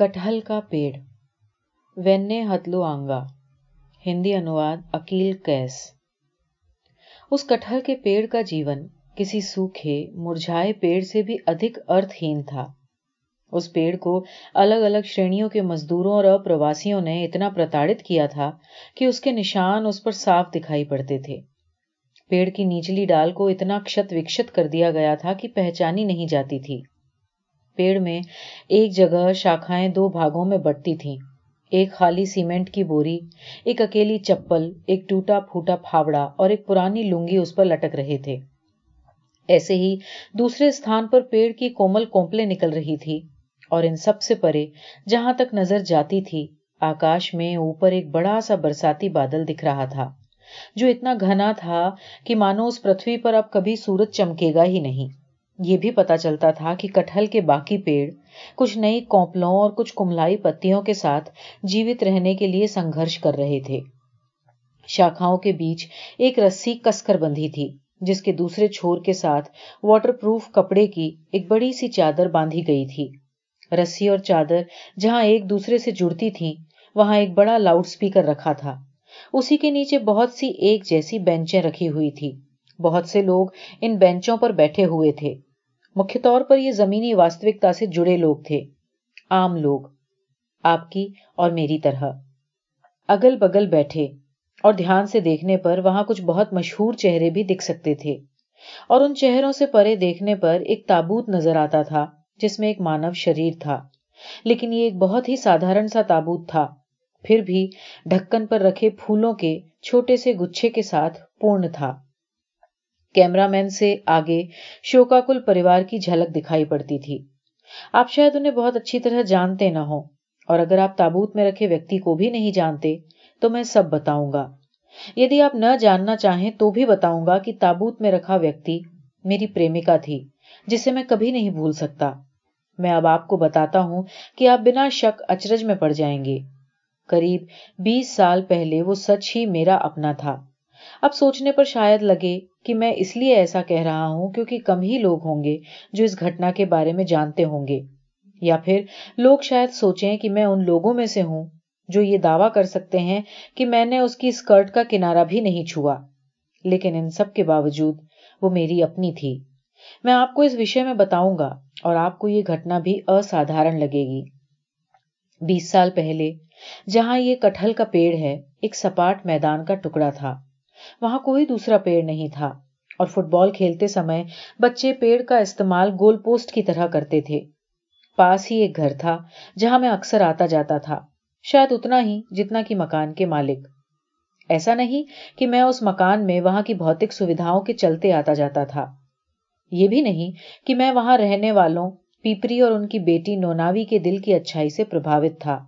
کٹہل کا پیڑ۔ وینے ہتلو آنگا۔ ہندی انواد اکیل کیس۔ اس کٹہل کے پیڑ کا جیون کسی سوکھے، مرجھائے پیڑ سے بھی ادھک ارتھ ہین تھا۔ اس پیڑ کو الگ الگ شریوں کے مزدوروں اور اپرواسیوں نے اتنا پرتاڑت کیا تھا کہ اس کے نشان اس پر صاف دکھائی پڑتے تھے۔ پیڑ کی نیچلی ڈال کو اتنا کشت وکشت کر دیا گیا تھا کہ پہچانی نہیں جاتی تھی۔ پیڑ میں ایک جگہ شاخائیں دو بھاگوں میں بٹتی تھیں۔ ایک خالی سیمنٹ کی بوری، ایک اکیلی چپل، ایک ٹوٹا پھوٹا پھاوڑا اور ایک پرانی لنگی اس پر لٹک رہے تھے۔ ایسے ہی دوسرے استھان پر پیڑ کی کومل کومپلیں نکل رہی تھی اور ان سب سے پرے جہاں تک نظر جاتی تھی، آکاش میں اوپر ایک بڑا سا برساتی بادل دکھ رہا تھا، جو اتنا گھنا تھا کہ مانو اس پرتھوی پر اب کبھی سورج چمکے گا ہی نہیں۔ یہ بھی پتا چلتا تھا کہ کٹہل کے باقی پیڑ کچھ نئی کوپلوں اور کچھ کملائی پتیوں کے ساتھ جیوت رہنے کے لیے سنگھرش کر رہے تھے۔ شاخاؤں کے بیچ ایک رسی کس کر بندھی تھی، جس کے دوسرے چھور کے ساتھ واٹر پروف کپڑے کی ایک بڑی سی چادر باندھی گئی تھی۔ رسی اور چادر جہاں ایک دوسرے سے جڑتی تھیں، وہاں ایک بڑا لاؤڈ اسپیکر رکھا تھا۔ اسی کے نیچے بہت سی ایک جیسی بینچیں رکھی ہوئی تھی بہت سے لوگ ان بینچوں پر بیٹھے ہوئے تھے۔ مکھ طور پر یہ زمینی واستوکتا سے جڑے لوگ تھے۔ عام لوگ، آپ کی اور میری طرح۔ اگل بگل بیٹھے اور دھیان سے دیکھنے پر وہاں کچھ بہت مشہور چہرے بھی دکھ سکتے تھے۔ اور ان چہروں سے پرے دیکھنے پر ایک تابوت نظر آتا تھا، جس میں ایک مانو شریر تھا۔ لیکن یہ ایک بہت ہی سادھارن سا تابوت تھا۔ پھر بھی ڈھکن پر رکھے پھولوں کے چھوٹے سے گچھے کے ساتھ پورن تھا۔ کیمرہ مین سے آگے شوکا کل پریوار کی جھلک دکھائی پڑتی تھی۔ آپ شاید انہیں بہت اچھی طرح جانتے نہ ہوں، اور اگر آپ تابوت میں رکھے ویکتی کو بھی نہیں جانتے، تو میں سب بتاؤں گا۔ یدی آپ نہ جاننا چاہیں تو بھی بتاؤں گا کہ تابوت میں رکھا ویکتی میری پریمکا تھی، جسے میں کبھی نہیں بھول سکتا۔ میں اب آپ کو بتاتا ہوں کہ آپ بنا شک اچرج میں پڑ جائیں گے۔ قریب بیس سال پہلے وہ سچ ہی میرا اپنا تھا۔ اب سوچنے پر شاید لگے کہ میں اس لیے ایسا کہہ رہا ہوں کیونکہ کم ہی لوگ ہوں گے جو اس گھٹنا کے بارے میں جانتے ہوں گے۔ یا پھر لوگ شاید سوچیں کہ میں ان لوگوں میں سے ہوں جو یہ دعویٰ کر سکتے ہیں کہ میں نے اس کی اسکرٹ کا کنارا بھی نہیں چھوا۔ لیکن ان سب کے باوجود وہ میری اپنی تھی۔ میں آپ کو اس وشے میں بتاؤں گا اور آپ کو یہ گھٹنا بھی اسادھار لگے گی۔ بیس سال پہلے جہاں یہ کٹہل کا پیڑ ہے، ایک سپاٹ میدان کا ٹکڑا تھا۔ وہاں کوئی دوسرا پیڑ نہیں تھا۔ اور فٹ بال کھیلتے سمے بچے پیڑ کا استعمال گول پوسٹ کی طرح کرتے تھے۔ پاس ہی ایک گھر تھا جہاں میں اکثر آتا جاتا تھا۔ شاید اتنا ہی جتنا کہ مکان کے مالک۔ ایسا نہیں کہ میں اس مکان میں وہاں کی بھوتک سویدھاؤں کے چلتے آتا جاتا تھا۔ یہ بھی نہیں کہ میں وہاں رہنے والوں، پیپری اور ان کی بیٹی نوناوی کے دل کی اچھائی سے پربھاوت تھا۔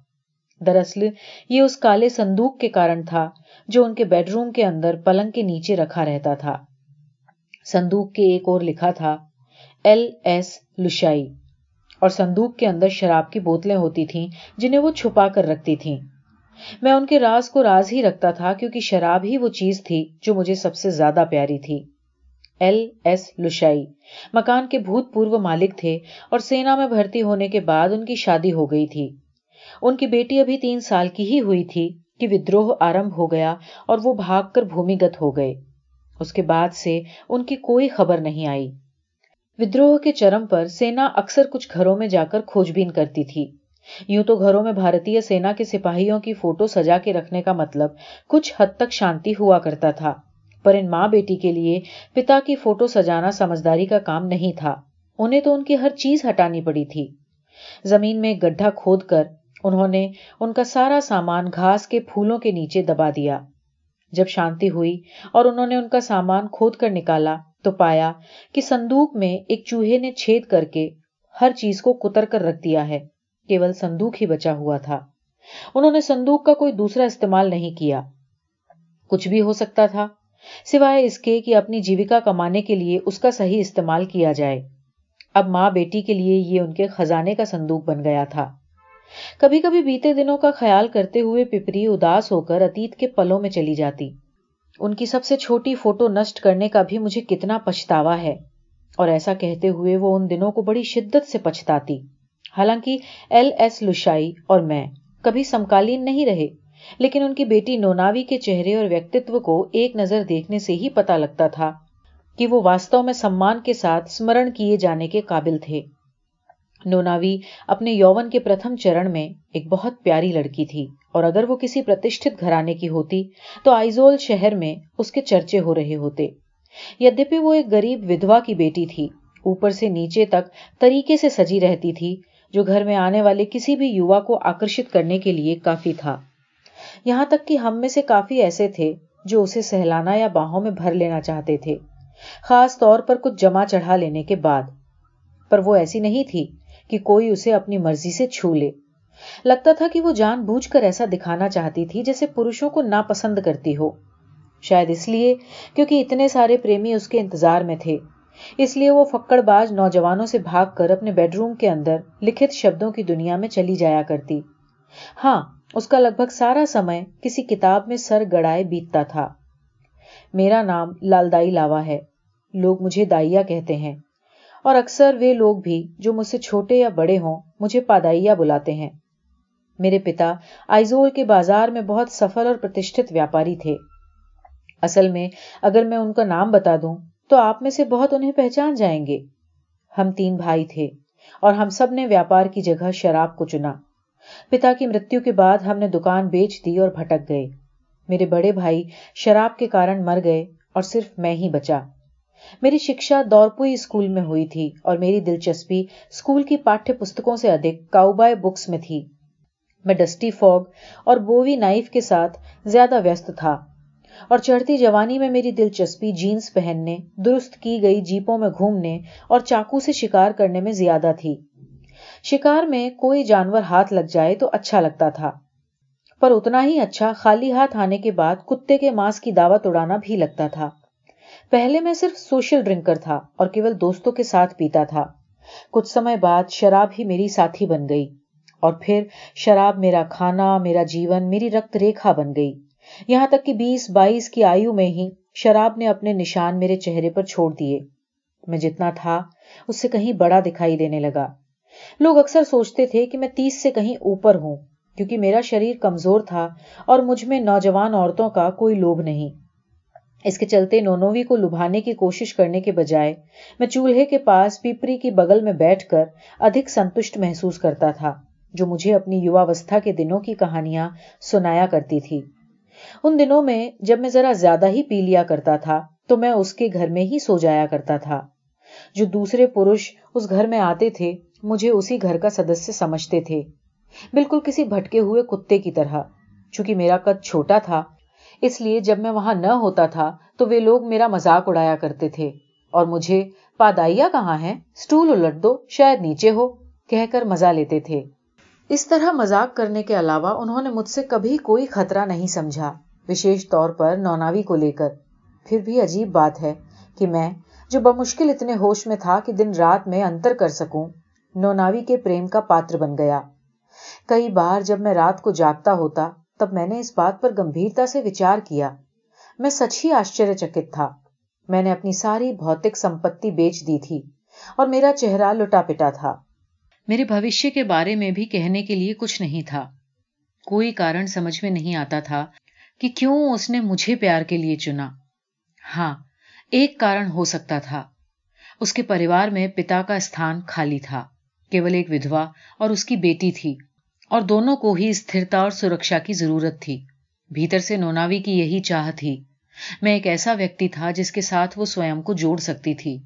دراصل یہ اس کالے صندوق کے کارن تھا جو ان کے بیڈ روم کے اندر پلنگ کے نیچے رکھا رہتا تھا۔ صندوق کے ایک اور لکھا تھا، ایل ایس لشائی۔ اور صندوق کے اندر شراب کی بوتلیں ہوتی تھیں جنہیں وہ چھپا کر رکھتی تھیں۔ میں ان کے راز کو راز ہی رکھتا تھا کیونکہ شراب ہی وہ چیز تھی جو مجھے سب سے زیادہ پیاری تھی۔ ایل ایس لشائی۔ مکان کے بھوت پورو مالک تھے اور سینا میں بھرتی ہونے کے بعد ان کی شادی ہو گئی تھی۔ ان کی بیٹی ابھی تین سال کی ہی ہوئی تھی کہ ودروہ آرم ہو گیا اور وہ بھاگ کر بھومیگت ہو گئے۔ اس کے بعد سے ان کی کوئی خبر نہیں آئی۔ ودروہ کے چرم پر سینا اکثر کچھ گھروں میں جا کر کھوج بین کرتی تھی۔ یوں تو گھروں میں بھارتی سینا کے سپاہیوں کی فوٹو سجا کے رکھنے کا مطلب کچھ حد تک شانتی ہوا کرتا تھا، پر ان ماں بیٹی کے لیے پتا کی فوٹو سجانا سمجھداری کا کام نہیں تھا۔ انہیں تو ان کی ہر چیز ہٹانی پڑی تھی۔ زمین میں گڈھا کھود کر انہوں نے ان کا سارا سامان گھاس کے پھولوں کے نیچے دبا دیا۔ جب شانتی ہوئی اور انہوں نے ان کا سامان کھود کر نکالا تو پایا کہ سندوک میں ایک چوہے نے چھید کر کے ہر چیز کو کتر کر رکھ دیا ہے۔ کیول سندوک ہی بچا ہوا تھا۔ انہوں نے سندوک کا کوئی دوسرا استعمال نہیں کیا۔ کچھ بھی ہو سکتا تھا۔ سوائے اس کے کہ اپنی جیوکا کمانے کے لیے اس کا صحیح استعمال کیا جائے۔ اب ماں بیٹی کے لیے یہ ان کے خزانے کا سندوک بن گیا تھا۔ کبھی کبھی بیتے دنوں کا خیال کرتے ہوئے پپری اداس ہو کر اتیت کے پلوں میں چلی جاتی۔ ان کی سب سے چھوٹی فوٹو نشٹ کرنے کا بھی مجھے کتنا پچھتاوا ہے۔ اور ایسا کہتے ہوئے وہ ان دنوں کو بڑی شدت سے پچھتاتی۔ حالانکہ ایل ایس لشائی اور میں کبھی سمکالین نہیں رہے، لیکن ان کی بیٹی نوناوی کے چہرے اور ویکتتو کو ایک نظر دیکھنے سے ہی پتا لگتا تھا کہ وہ واستو میں سمان کے ساتھ سمرن کیے جانے کے قابل تھے۔ نوناوی اپنے یوون کے پرتھم چرن میں ایک بہت پیاری لڑکی تھی اور اگر وہ کسی پرتشت گھرانے کی ہوتی تو آئیزول شہر میں اس کے چرچے ہو رہے ہوتے۔ یدپی وہ ایک غریب ودوا کی بیٹی تھی، اوپر سے نیچے تک طریقے سے سجی رہتی تھی، جو گھر میں آنے والے کسی بھی یوا کو آکرشت کرنے کے لیے کافی تھا۔ یہاں تک کہ ہم میں سے کافی ایسے تھے جو اسے سہلانا یا باہوں میں بھر لینا چاہتے تھے، خاص طور پر کچھ جمع چڑھا لینے کے بعد۔ پر وہ ایسی نہیں تھی کہ کوئی اسے اپنی مرضی سے چھو لے۔ لگتا تھا کہ وہ جان بوجھ کر ایسا دکھانا چاہتی تھی جیسے پروشوں کو ناپسند کرتی ہو۔ شاید اس لیے کیونکہ اتنے سارے پریمی اس کے انتظار میں تھے۔ اس لیے وہ فکڑ باز نوجوانوں سے بھاگ کر اپنے بیڈ روم کے اندر لکھت شبدوں کی دنیا میں چلی جایا کرتی۔ ہاں اس کا لگ بھگ سارا سمے کسی کتاب میں سر گڑائے بیتتا تھا۔ میرا نام لالدائی لاوا ہے۔ لوگ مجھے دائیا کہتے ہیں۔ اور اکثر وہ لوگ بھی جو مجھ سے چھوٹے یا بڑے ہوں، مجھے پادائیا بلاتے ہیں۔ میرے پتا آئیزول کے بازار میں بہت سفل اور پرتشٹت ویاپاری تھے۔ اصل میں اگر میں ان کا نام بتا دوں، تو آپ میں سے بہت انہیں پہچان جائیں گے۔ ہم تین بھائی تھے اور ہم سب نے ویاپار کی جگہ شراب کو چنا۔ پتا کی مرتیو کے بعد ہم نے دکان بیچ دی اور بھٹک گئے۔ میرے بڑے بھائی شراب کے کارن مر گئے اور صرف میں ہی بچا۔ میری شکشا دورپوئی اسکول میں ہوئی تھی اور میری دلچسپی اسکول کی پاٹھیہ پستکوں سے ادھک کاؤبائے بکس میں تھی۔ میں ڈسٹی فوگ اور بووی نائف کے ساتھ زیادہ ویست تھا اور چڑھتی جوانی میں میری دلچسپی جینس پہننے، درست کی گئی جیپوں میں گھومنے اور چاقو سے شکار کرنے میں زیادہ تھی۔ شکار میں کوئی جانور ہاتھ لگ جائے تو اچھا لگتا تھا، پر اتنا ہی اچھا خالی ہاتھ آنے کے بعد کتے کے ماس کی دعوت اڑانا بھی لگتا تھا۔ پہلے میں صرف سوشل ڈرنکر تھا اور کیول دوستوں کے ساتھ پیتا تھا۔ کچھ سمے بعد شراب ہی میری ساتھی بن گئی اور پھر شراب میرا کھانا، میرا جیون، میری رکت ریکھا بن گئی۔ یہاں تک کہ بیس بائیس کی آیو میں ہی شراب نے اپنے نشان میرے چہرے پر چھوڑ دیے۔ میں جتنا تھا، اس سے کہیں بڑا دکھائی دینے لگا۔ لوگ اکثر سوچتے تھے کہ میں تیس سے کہیں اوپر ہوں، کیونکہ میرا شریر کمزور تھا اور مجھ میں نوجوان عورتوں کا کوئی لوب نہیں۔ اس کے چلتے نونوی کو لبھانے کی کوشش کرنے کے بجائے میں چولہے کے پاس پیپری کی بغل میں بیٹھ کر ادھک سنتشٹ محسوس کرتا تھا، جو مجھے اپنی یواوستھا کے دنوں کی کہانیاں سنایا کرتی تھی۔ ان دنوں میں جب میں ذرا زیادہ ہی پی لیا کرتا تھا، تو میں اس کے گھر میں ہی سو جایا کرتا تھا۔ جو دوسرے پروش اس گھر میں آتے تھے، مجھے اسی گھر کا سدسیہ سمجھتے تھے۔ بالکل کسی بھٹکے ہوئے کتے کی طرح، چونکہ میرا قد چھوٹا تھا اس لیے جب میں وہاں نہ ہوتا تھا تو وہ لوگ میرا مزاق اڑایا کرتے تھے۔ اور مجھے پادائیا کہاں ہے اسٹول الٹ دو، شاید نیچے ہو، کہہ کر مزہ لیتے تھے۔ اس طرح مزاق کرنے کے علاوہ انہوں نے مجھ سے کبھی کوئی خطرہ نہیں سمجھا، وشیش طور پر نوناوی کو لے کر۔ پھر بھی عجیب بات ہے کہ میں، جو بمشکل اتنے ہوش میں تھا کہ دن رات میں انتر کر سکوں، نوناوی کے پریم کا پاتر بن گیا۔ کئی بار جب میں رات کو جاگتا ہوتا تب میں نے اس بات پر گمبھیرتا سے وچار کیا۔ میں سچ ہی آشچر چکت تھا۔ میں نے اپنی ساری بھوتک سمپتی بیچ دی تھی اور میرا چہرہ لٹا پٹا تھا۔ میرے بھوشیہ کے بارے میں بھی کہنے کے لیے کچھ نہیں تھا۔ کوئی کارن سمجھ میں نہیں آتا تھا کہ کیوں اس نے مجھے پیار کے لیے چنا۔ ہاں ایک کارن ہو سکتا تھا۔ اس کے پریوار میں پتا کا استھان خالی تھا۔ کیول ایک ودوا اور اس کی بیٹی تھی۔ اور دونوں کو ہی استھرتا اور سرکشا کی ضرورت تھی۔ بھیتر سے نوناوی کی یہی چاہ تھی۔ میں ایک ایسا ویکتی تھا جس کے ساتھ وہ سوئم کو جوڑ سکتی تھی۔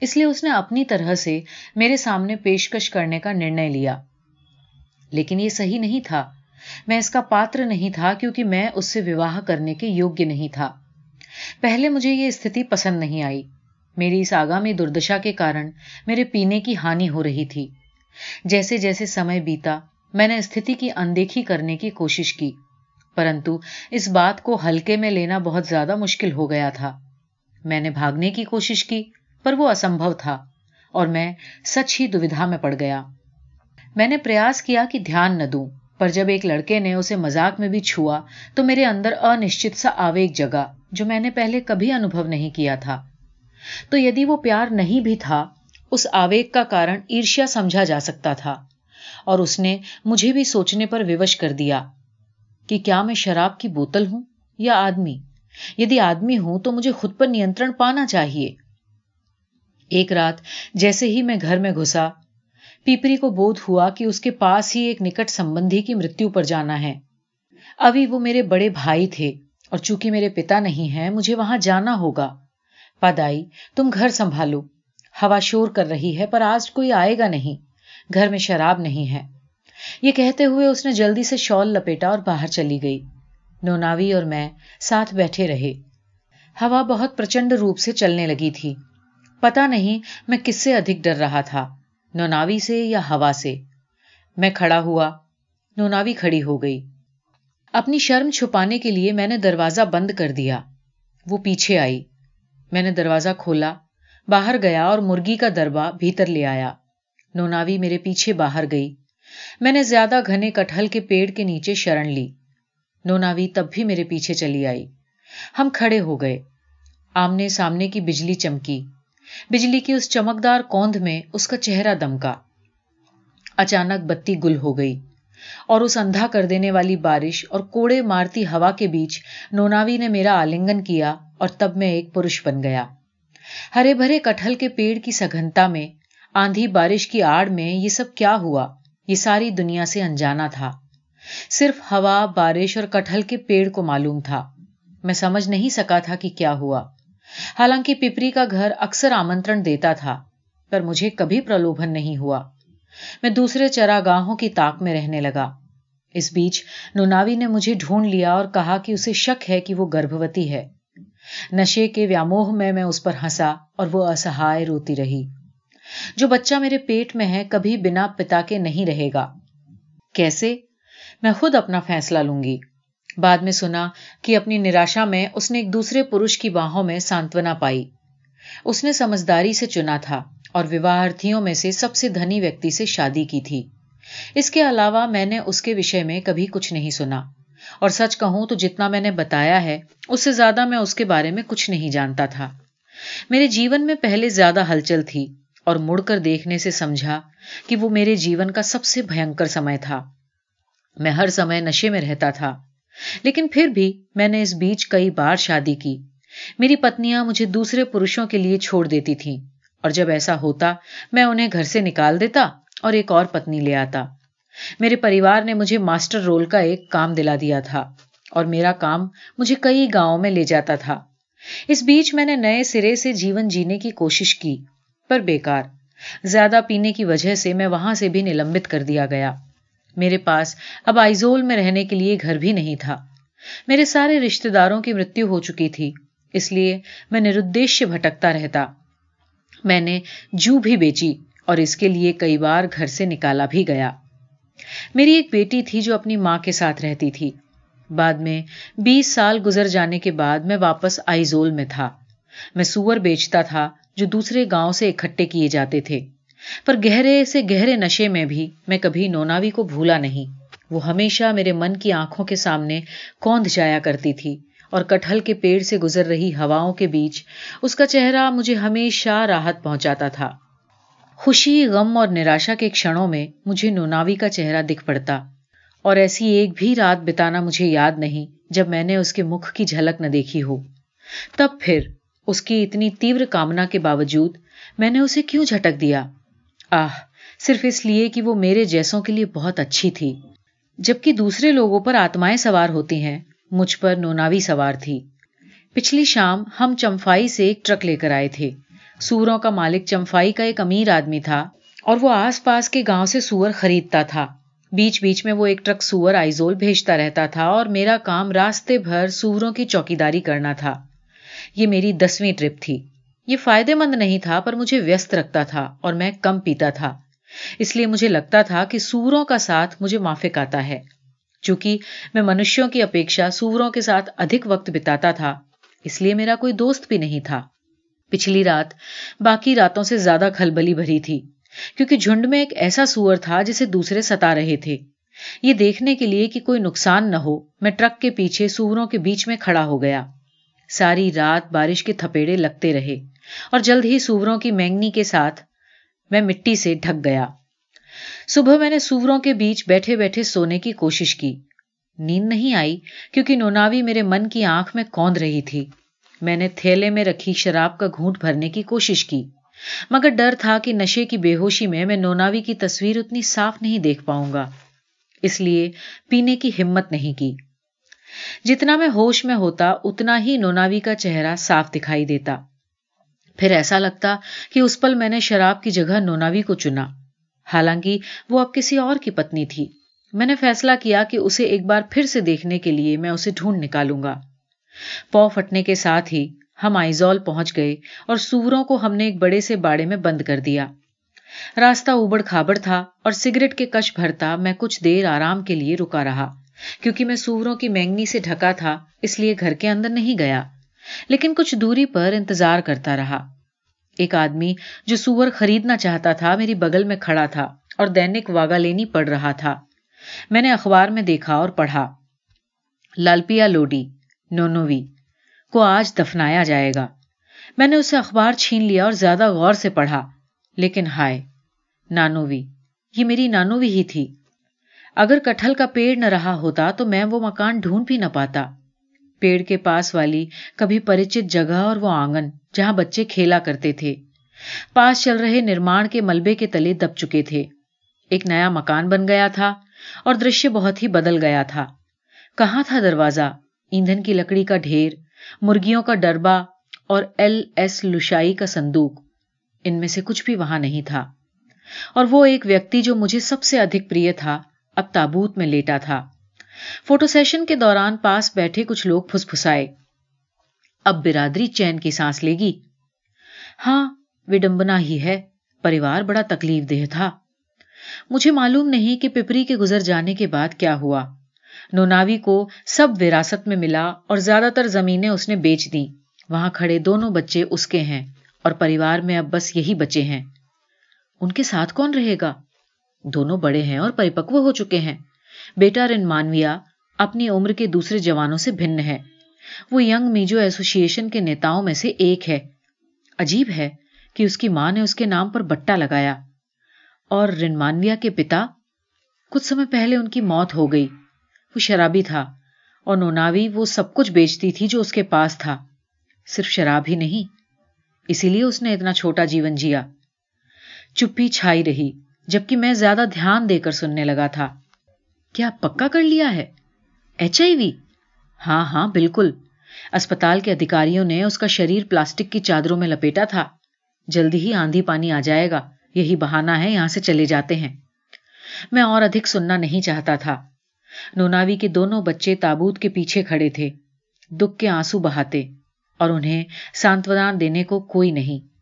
اس لیے اس نے اپنی طرح سے میرے سامنے پیشکش کرنے کا نرنے لیا۔ لیکن یہ صحیح نہیں تھا۔ میں اس کا پاتر نہیں تھا کیونکہ میں اس سے وواہ کرنے کے یوگیہ نہیں تھا۔ پہلے مجھے یہ استھتی پسند نہیں آئی۔ میری اس آگامی دردشا کے کارن میرے پینے کی ہانی ہو رہی تھی۔ جیسے جیسے سمے بیتا میں نے استھتی کی اندیکھی کرنے کی کوشش کی، پرنتو اس بات کو ہلکے میں لینا بہت زیادہ مشکل ہو گیا تھا۔ میں نے بھاگنے کی کوشش کی، پر وہ اسمبھو تھا اور میں سچ ہی دویدھا میں پڑ گیا۔ میں نے پریاس کیا کہ دھیان نہ دوں، پر جب ایک لڑکے نے اسے مزاق میں بھی چھوا تو میرے اندر انشچت سا آویگ جگا، جو میں نے پہلے کبھی انوبھو نہیں کیا تھا۔ تو یدی وہ پیار نہیں بھی تھا، اس آویگ کا کارن عرشیا سمجھا جا سکتا تھا۔ اور اس نے مجھے بھی سوچنے پر ووش کر دیا کہ کیا میں شراب کی بوتل ہوں یا آدمی؟ یدی آدمی ہوں تو مجھے خود پر نینترن پانا چاہیے۔ ایک رات جیسے ہی میں گھر میں گھسا، پیپری کو بودھ ہوا کہ اس کے پاس ہی ایک نکٹ سمبندھی کی مرتیو پر جانا ہے۔ ابھی وہ میرے بڑے بھائی تھے اور چونکہ میرے پتا نہیں ہے مجھے وہاں جانا ہوگا۔ پدائی تم گھر سنبھالو۔ ہوا شور کر رہی ہے، پر آج کوئی آئے گا نہیں۔ گھر میں شراب نہیں ہے۔ یہ کہتے ہوئے اس نے جلدی سے شال لپیٹا اور باہر چلی گئی۔ نوناوی اور میں ساتھ بیٹھے رہے۔ ہوا بہت پرچنڈ روپ سے چلنے لگی تھی۔ پتا نہیں میں کس سے ادھک ڈر رہا تھا، نوناوی سے یا ہوا سے۔ میں کھڑا ہوا، نوناوی کھڑی ہو گئی۔ اپنی شرم چھپانے کے لیے میں نے دروازہ بند کر دیا۔ وہ پیچھے آئی۔ میں نے دروازہ کھولا، باہر گیا اور مرغی کا دربا بھیتر لے آیا۔ نوناوی میرے پیچھے باہر گئی۔ میں نے زیادہ گھنے کٹہل کے پیڑ کے نیچے شرن لی۔ نوناوی تب بھی میرے پیچھے چلی آئی۔ ہم کھڑے ہو گئے۔ آمنے سامنے کی بجلی چمکی۔ بجلی کی اس چمکدار کوند میں اس کا چہرہ دمکا۔ اچانک بتی گل ہو گئی اور اس اندھا کر دینے والی بارش اور کوڑے مارتی ہوا کے بیچ نوناوی نے میرا آلنگن کیا اور تب میں ایک پروش بن گیا۔ ہرے بھرے کٹہل کے پیڑ کی سگنتا میں آندھی بارش کی آڑ میں یہ سب کیا ہوا؟ یہ ساری دنیا سے انجانا تھا۔ صرف ہوا، بارش اور کٹہل کے پیڑ کو معلوم تھا۔ میں سمجھ نہیں سکا تھا کہ کیا ہوا۔ حالانکہ پپری کا گھر اکثر آمنترن دیتا تھا، پر مجھے کبھی پرلوبھن نہیں ہوا۔ میں دوسرے چراگاہوں کی تاک میں رہنے لگا۔ اس بیچ نوناوی نے مجھے ڈھونڈ لیا اور کہا کہ اسے شک ہے کہ وہ گربوتی ہے۔ نشے کے ویاموہ میں میں اس پر ہنسا اور وہ اسہائے روتی رہی۔ جو بچہ میرے پیٹ میں ہے کبھی بنا پتا کے نہیں رہے گا۔ کیسے؟ میں خود اپنا فیصلہ لوں گی۔ بعد میں سنا کہ اپنی نراشا میں اس نے ایک دوسرے پروش کی باہوں میں سانتونا پائی۔ اس نے سمجھداری سے چنا تھا اور وواہارتھیوں میں سے سب سے دھنی ویکتی سے شادی کی تھی۔ اس کے علاوہ میں نے اس کے وشے میں کبھی کچھ نہیں سنا۔ اور سچ کہوں تو جتنا میں نے بتایا ہے، اس سے زیادہ میں اس کے بارے میں کچھ نہیں جانتا تھا۔ میرے جیون میں پہلے زیادہ ہلچل تھی۔ اور مڑ کر دیکھنے سے سمجھا کہ وہ میرے جیون کا سب سے بھینکر سمے تھا۔ میں ہر سمے نشے میں رہتا تھا۔ لیکن پھر بھی میں نے اس بیچ کئی بار شادی کی۔ میری پتنیاں مجھے دوسرے پروشوں کے لیے چھوڑ دیتی تھیں۔ اور جب ایسا ہوتا، میں انہیں گھر سے نکال دیتا اور ایک اور پتنی لے آتا۔ میرے پریوار نے مجھے ماسٹر رول کا ایک کام دلا دیا تھا اور میرا کام مجھے کئی گاؤں میں لے جاتا تھا۔ اس بیچ میں نے نئے سرے سے جیون جینے کی کوشش کی۔ پر بیکار۔ زیادہ پینے کی وجہ سے میں وہاں سے بھی نلمبت کر دیا گیا۔ میرے پاس اب آئیزول میں رہنے کے لیے گھر بھی نہیں تھا۔ میرے سارے رشتے داروں کی مرتو ہو چکی تھی، اس لیے میں نردیش بھٹکتا رہتا۔ میں نے جو بھی بیچی اور اس کے لیے کئی بار گھر سے نکالا بھی گیا۔ میری ایک بیٹی تھی جو اپنی ماں کے ساتھ رہتی تھی۔ بعد میں بیس سال گزر جانے کے بعد میں واپس آئیزول میں تھا۔ میں سور بیچتا تھا جو دوسرے گاؤں سے اکٹھے کیے جاتے تھے۔ پر گہرے سے گہرے نشے میں بھی میں کبھی نوناوی کو بھولا نہیں۔ وہ ہمیشہ میرے من کی آنکھوں کے سامنے کوند جایا کرتی تھی اور کٹہل کے پیڑ سے گزر رہی ہواؤں کے بیچ اس کا چہرہ مجھے ہمیشہ راحت پہنچاتا تھا۔ خوشی، غم اور نراشا کے کھڑوں میں مجھے نوناوی کا چہرہ دکھ پڑتا اور ایسی ایک بھی رات بتانا مجھے یاد نہیں جب میں نے اس کے مکھ کی جھلک نہ دیکھی ہو۔ تب پھر اس کی اتنی تیور کامنا کے باوجود میں نے اسے کیوں جھٹک دیا؟ آہ، صرف اس لیے کہ وہ میرے جیسوں کے لیے بہت اچھی تھی۔ جبکہ دوسرے لوگوں پر آتمائیں سوار ہوتی ہیں، مجھ پر نوناوی سوار تھی۔ پچھلی شام ہم چمفائی سے ایک ٹرک لے کر آئے تھے۔ سوروں کا مالک چمفائی کا ایک امیر آدمی تھا اور وہ آس پاس کے گاؤں سے سور خریدتا تھا۔ بیچ بیچ میں وہ ایک ٹرک سور آئیزول بھیجتا رہتا تھا اور میرا کام راستے بھر سوروں کی چوکیداری کرنا تھا۔ یہ میری دسویں ٹرپ تھی۔ یہ فائدے مند نہیں تھا، پر مجھے ویست رکھتا تھا اور میں کم پیتا تھا۔ اس لیے مجھے لگتا تھا کہ سوروں کا ساتھ مجھے مافک آتا ہے۔ چونکہ میں منشیوں کی اپیکشا سوروں کے ساتھ ادھک وقت بتاتا تھا، اس لیے میرا کوئی دوست بھی نہیں تھا۔ پچھلی رات باقی راتوں سے زیادہ کھلبلی بھری تھی، کیونکہ جھنڈ میں ایک ایسا سور تھا جسے دوسرے ستا رہے تھے۔ یہ دیکھنے کے لیے کہ کوئی نقصان نہ ہو، میں ٹرک کے پیچھے سوروں کے بیچ میں کھڑا ہو گیا۔ ساری رات بارش کے تھپیڑے لگتے رہے اور جلد ہی سوروں کی مینگنی کے ساتھ میں مٹی سے ڈھک گیا۔ صبح میں نے سوروں کے بیچ بیٹھے بیٹھے سونے کی کوشش کی۔ نیند نہیں آئی کیونکہ نوناوی میرے من کی آنکھ میں کوند رہی تھی۔ میں نے تھیلے میں رکھی شراب کا گھونٹ بھرنے کی کوشش کی۔ مگر ڈر تھا کہ نشے کی بے ہوشی میں میں نوناوی کی تصویر اتنی صاف نہیں دیکھ پاؤں گا۔ اس لیے پینے کی ہمت نہیں کی۔ جتنا میں ہوش میں ہوتا، اتنا ہی نوناوی کا چہرہ صاف دکھائی دیتا۔ پھر ایسا لگتا کہ اس پل میں نے شراب کی جگہ نوناوی کو چنا۔ حالانکہ وہ اب کسی اور کی پتنی تھی۔ میں نے فیصلہ کیا کہ اسے ایک بار پھر سے دیکھنے کے لیے میں اسے ڈھونڈ نکالوں گا۔ پو پھٹنے کے ساتھ ہی ہم آئیزول پہنچ گئے اور سوروں کو ہم نے ایک بڑے سے باڑے میں بند کر دیا۔ راستہ اوبڑ کھابڑ تھا اور سگریٹ کے کش بھرتا میں کچھ دیر آرام کے لیے رکا رہا۔ کیونکہ میں سوروں کی مینگنی سے ڈھکا تھا، اس لیے گھر کے اندر نہیں گیا۔ لیکن کچھ دوری پر انتظار کرتا رہا۔ ایک آدمی جو سور خریدنا چاہتا تھا، میری بغل میں کھڑا تھا اور دینک واگا لینی پڑ رہا تھا۔ میں نے اخبار میں دیکھا اور پڑھا۔ لالپیا لوڈی، نونوی، کو آج دفنایا جائے گا۔ میں نے اسے اخبار چھین لیا اور زیادہ غور سے پڑھا۔ لیکن ہائے، نانوی، یہ میری نانوی ہی تھی۔ اگر کٹھل کا پیڑ نہ رہا ہوتا تو میں وہ مکان ڈھونڈ بھی نہ پاتا۔ پیڑ کے پاس والی کبھی پریچت جگہ اور وہ آنگن جہاں بچے کھیلا کرتے تھے۔ پاس چل رہے نرمان کے ملبے کے تلے دب چکے تھے۔ ایک نیا مکان بن گیا تھا اور درشی بہت ہی بدل گیا تھا۔ کہاں تھا دروازہ؟ ایندھن کی لکڑی کا ڈھیر، مرغیوں کا ڈربا اور ایل ایس لشائی کا صندوق۔ ان میں سے کچھ بھی وہاں نہیں تھا۔ اور وہ ایک ویکتی جو مجھے سب سے ادھک پری تھا۔ اب تابوت میں لیٹا تھا۔ فوٹو سیشن کے دوران پاس بیٹھے کچھ لوگ پھس پھسائے اب برادری چین کی سانس لے گی۔ ہاں وڈمبنا ہی ہے۔ پریوار بڑا تکلیف دہ تھا۔ مجھے معلوم نہیں کہ پپری کے گزر جانے کے بعد کیا ہوا۔ نوناوی کو سب وراثت میں ملا اور زیادہ تر زمینیں اس نے بیچ دی وہاں کھڑے دونوں بچے اس کے ہیں اور پریوار میں اب بس یہی بچے ہیں۔ ان کے ساتھ کون رہے گا؟ دونوں بڑے ہیں اور پریپکو ہو چکے ہیں۔ بیٹارن مانویا اپنی عمر کے دوسرے جوانوں سے بھن ہے۔ وہ ینگ میجو ایسوسیشن کے نیتاؤں میں سے ایک ہے۔ عجیب ہے کہ اس کی ماں نے اس کے نام پر بٹا لگایا۔ اور رنمانویا کے پتا، کچھ سمے پہلے ان کی موت ہو گئی۔ وہ شرابی تھا اور نوناوی وہ سب کچھ بیچتی تھی جو اس کے پاس تھا۔ صرف شراب ہی نہیں، اسی لیے اس نے اتنا چھوٹا جیون جیا۔ چپی چھائی رہی۔ جبکہ میں زیادہ دھیان دے کر سننے لگا تھا۔ کیا پکا کر لیا ہے؟ ایچ آئی وی ہاں ہاں بالکل۔ اسپتال کے ادھیکاریوں نے اس کا شریر پلاسٹک کی چادروں میں لپیٹا تھا۔ جلدی ہی آندھی پانی آ جائے گا۔ یہی بہانا ہے، یہاں سے چلے جاتے ہیں۔ میں اور ادھک سننا نہیں چاہتا تھا۔ نوناوی کے دونوں بچے تابوت کے پیچھے کھڑے تھے۔ دکھ کے آنسو بہاتے اور انہیں سانتونا دینے کو کوئی نہیں۔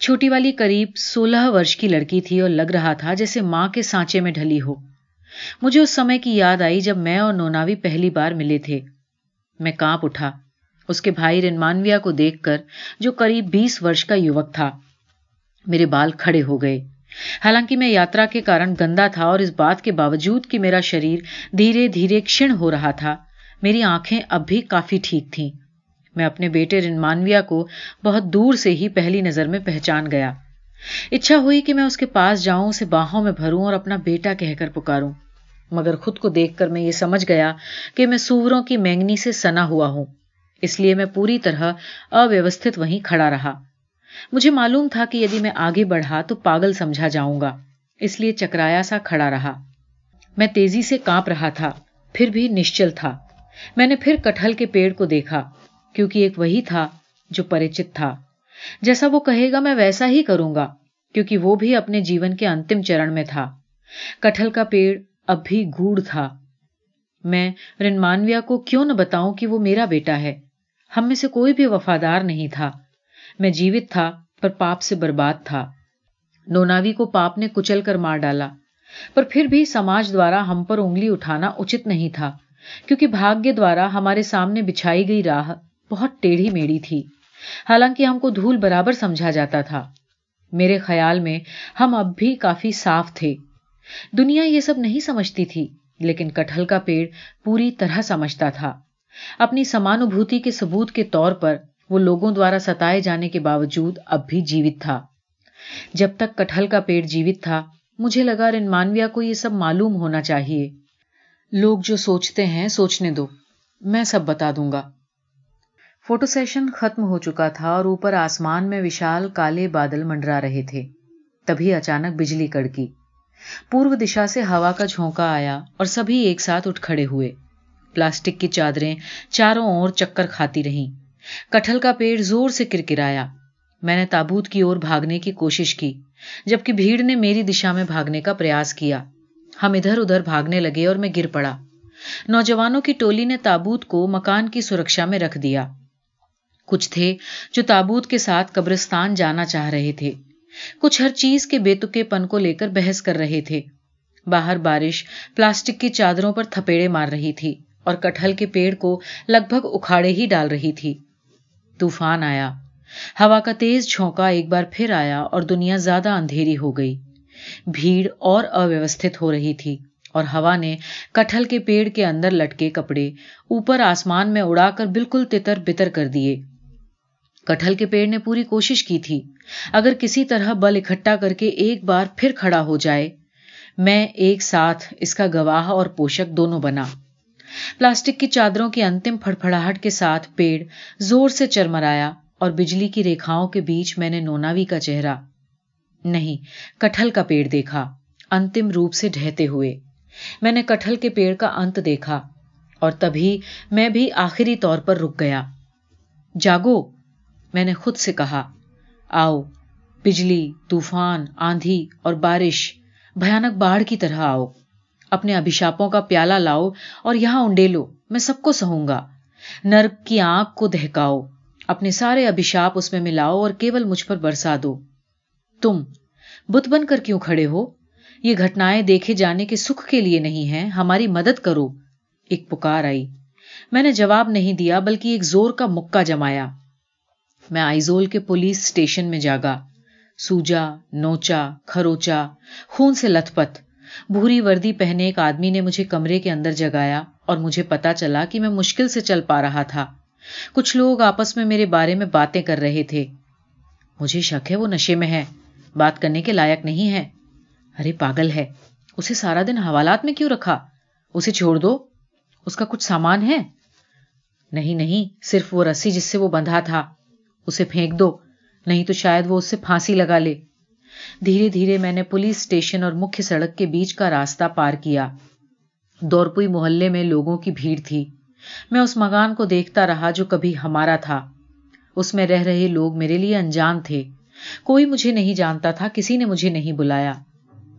چھوٹی والی قریب سولہ ورش کی لڑکی تھی اور لگ رہا تھا جیسے ماں کے سانچے میں ڈھلی ہو۔ مجھے اس سمے کی یاد آئی جب میں اور نوناوی پہلی بار ملے تھے۔ میں کانپ اٹھا۔ اس کے بھائی رنمانویا کو دیکھ کر جو قریب بیس ورش کا یوک تھا۔ میرے بال کھڑے ہو گئے۔ حالانکہ میں یاترا کے کارن گندا تھا اور اس بات کے باوجود کہ میرا شریر دھیرے دھیرے کشن ہو رہا تھا، میری آنکھیں اب بھی کافی ٹھیک تھیں۔ میں اپنے بیٹے رنمانویا کو بہت دور سے ہی پہلی نظر میں پہچان گیا۔ اچھا ہوئی کہ میں اس کے پاس جاؤں، اسے باہوں میں بھروں اور اپنا بیٹا کہہ کر پکاروں۔ مگر خود کو دیکھ کر میں یہ سمجھ گیا کہ میں سوروں کی مینگنی سے سنا ہوا ہوں۔ اس لیے میں پوری طرح اویوستھت وہیں کھڑا رہا۔ مجھے معلوم تھا کہ یدی میں آگے بڑھا تو پاگل سمجھا جاؤں گا۔ اس لیے چکرایا سا کھڑا رہا۔ میں تیزی سے کانپ رہا تھا، پھر بھی نشچل تھا۔ میں نے پھر کٹہل کے پیڑ کو دیکھا۔ کیونکہ ایک وہی تھا جو پریچت تھا۔ جیسا وہ کہے گا، میں ویسا ہی کروں گا، کیونکہ وہ بھی اپنے جیون کے انتم چرن میں تھا۔ کٹھل کا پیڑ اب بھی گوڑ تھا۔ میں رنمانویا کو کیوں نہ بتاؤں کہ وہ میرا بیٹا ہے؟ ہم میں سے کوئی بھی وفادار نہیں تھا۔ میں جیوت تھا، پر پاپ سے برباد تھا۔ نوناوی کو پاپ نے کچل کر مار ڈالا۔ پر پھر بھی سماج دوارا ہم پر انگلی اٹھانا اچت نہیں تھا، کیونکہ بھاگیہ دوارا ہمارے سامنے بچھائی گئی راہ بہت ٹیڑھی میڑھی تھی۔ حالانکہ ہم کو دھول برابر سمجھا جاتا تھا۔ میرے خیال میں ہم اب بھی کافی صاف تھے۔ دنیا یہ سب نہیں سمجھتی تھی، لیکن کٹہل کا پیڑ پوری طرح سمجھتا تھا۔ اپنی سمانوبھوتی کے ثبوت کے طور پر وہ لوگوں دوارا ستائے جانے کے باوجود اب بھی جیوت تھا۔ جب تک کٹہل کا پیڑ جیوت تھا، مجھے لگا رن مانویا کو یہ سب معلوم ہونا چاہیے۔ لوگ جو سوچتے ہیں، سوچنے دو۔ میں سب بتا دوں گا۔ فوٹو سیشن ختم ہو چکا تھا اور اوپر آسمان میں وشال کالے بادل منڈرا رہے تھے۔ تبھی اچانک بجلی کڑکی۔ پورو دشا سے ہوا کا جھونکا آیا اور سبھی ایک ساتھ اٹھ کھڑے ہوئے۔ پلاسٹک کی چادریں چاروں اور چکر کھاتی رہیں۔ کٹھل کا پیڑ زور سے کرکرایا۔ میں نے تابوت کی اور بھاگنے کی کوشش کی، جبکہ بھیڑ نے میری دشا میں بھاگنے کا پریاس کیا۔ ہم ادھر ادھر بھاگنے لگے اور میں گر پڑا۔ نوجوانوں کی ٹولی نے تابوت کو مکان کی سرکشا میں رکھ دیا۔ کچھ تھے جو تابوت کے ساتھ قبرستان جانا چاہ رہے تھے۔ کچھ ہر چیز کے بے تکے پن کو لے کر بحث کر رہے تھے۔ باہر بارش پلاسٹک کی چادروں پر تھپیڑے مار رہی تھی اور کٹہل کے پیڑ کو لگ بھگ اکھاڑے ہی ڈال رہی تھی۔ طوفان آیا۔ ہوا کا تیز جھونکا ایک بار پھر آیا اور دنیا زیادہ اندھیری ہو گئی۔ بھیڑ اور اویوستھت ہو رہی تھی اور ہوا نے کٹہل کے پیڑ کے اندر لٹکے کپڑے اوپر آسمان میں اڑا کر بالکل تتر بتر کر دیے۔ کٹہل کے پیڑ نے پوری کوشش کی تھی۔ اگر کسی طرح بل اکٹھا کر کے ایک بار پھر کھڑا ہو جائے، میں ایک ساتھ اس کا گواہ اور پوشک دونوں بنا۔ پلاسٹک کی چادروں کی انتم پھڑپڑاہٹ کے ساتھ پیڑ زور سے چرمرایا اور بجلی کی ریکھاؤں کے بیچ میں نے نوناوی کا چہرہ نہیں کٹہل کا پیڑ دیکھا، انتم روپ سے ڈہتے ہوئے۔ میں نے کٹہل کے پیڑ کا انت دیکھا اور تبھی میں بھی آخری طور پر رک گیا۔ جاگو میں نے خود سے کہا، آؤ، بجلی، طوفان، آندھی اور بارش، بھیانک باڑھ کی طرح آؤ۔ اپنے ابھیشاپوں کا پیالہ لاؤ اور یہاں انڈے لو میں سب کو سہوں گا۔ نرک کی آنکھ کو دہکاؤ۔ اپنے سارے ابھیشاپ اس میں ملاؤ اور کیول مجھ پر برسا دو۔ تم، بت بن کر کیوں کھڑے ہو؟ یہ گھٹنائیں دیکھے جانے کے سکھ کے لیے نہیں ہیں، ہماری مدد کرو۔ ایک پکار آئی۔ میں نے جواب نہیں دیا، بلکہ ایک زور کا مکہ جمایا۔ میں آئیزول کے پولیس اسٹیشن میں جاگا۔ سوجا، نوچا، کھروچا، خون سے لت پت۔ بھوری وردی پہنے ایک آدمی نے مجھے کمرے کے اندر جگایا اور مجھے پتا چلا کہ میں مشکل سے چل پا رہا تھا۔ کچھ لوگ آپس میں میرے بارے میں باتیں کر رہے تھے۔ مجھے شک ہے وہ نشے میں ہے۔ بات کرنے کے لائق نہیں ہے۔ ارے پاگل ہے، اسے سارا دن حوالات میں کیوں رکھا؟ اسے چھوڑ دو۔ اس کا کچھ سامان ہے؟ نہیں نہیں، صرف وہ رسی جس سے وہ بندھا تھا۔ اسے پھینک دو، نہیں تو شاید وہ اس سے پھانسی لگا لے۔ دھیرے دھیرے میں نے پولیس اسٹیشن اور مکھ سڑک کے بیچ کا راستہ پار کیا۔ دورپوئی محلے میں لوگوں کی بھیڑ تھی۔ میں اس مکان کو دیکھتا رہا جو کبھی ہمارا تھا۔ اس میں رہ رہے لوگ میرے لیے انجان تھے۔ کوئی مجھے نہیں جانتا تھا، کسی نے مجھے نہیں بلایا۔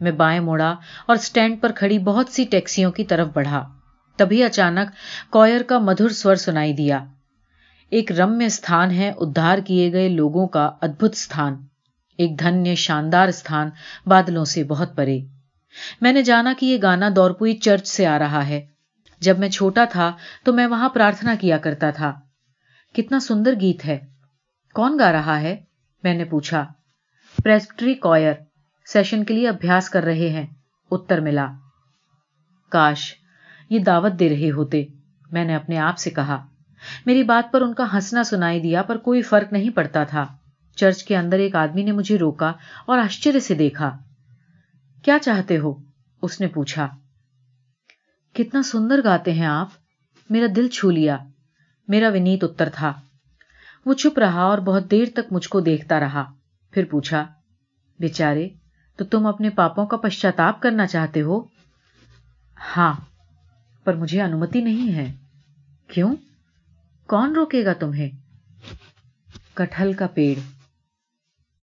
میں بائیں موڑا اور اسٹینڈ پر کھڑی بہت سی ٹیکسیوں کی طرف بڑھا۔ تبھی اچانک کوئر کا مدھر سور سنائی دیا۔ ایک رم استھان ہے، ادھار کیے گئے لوگوں کا ادبت استھان، ایک دھنیہ شاندار استھان، بادلوں سے بہت پرے۔ میں نے جانا کہ یہ گانا دورپوئی چرچ سے آ رہا ہے۔ جب میں چھوٹا تھا تو میں وہاں پرارتھنا کیا کرتا تھا۔ کتنا سندر گیت ہے۔ کون گا رہا ہے؟ میں نے پوچھا۔ پریسپٹری کوئر سیشن کے لیے ابھیاس کر رہے ہیں۔ اتر ملا۔ کاش، یہ دعوت دے رہے ہوتے۔ میں نے اپنے آپ سے کہا۔ میری بات پر ان کا ہنسنا سنائی دیا، پر کوئی فرق نہیں پڑتا تھا۔ چرچ کے اندر ایک آدمی نے مجھے روکا اور آشچر سے دیکھا۔ کیا چاہتے ہو؟ اس نے پوچھا۔ کتنا سندر گاتے ہیں آپ۔ میرا دل چھو لیا۔ میرا ونیت اتر تھا۔ وہ چپ رہا اور بہت دیر تک مجھ کو دیکھتا رہا۔ پھر پوچھا، بیچارے، تو تم اپنے پاپوں کا پشچاتاپ کرنا چاہتے ہو؟ ہاں پر مجھے انمتی نہیں ہے۔ کیوں؟ کون روکے گا تمہیں؟ کٹہل کا پیڑ۔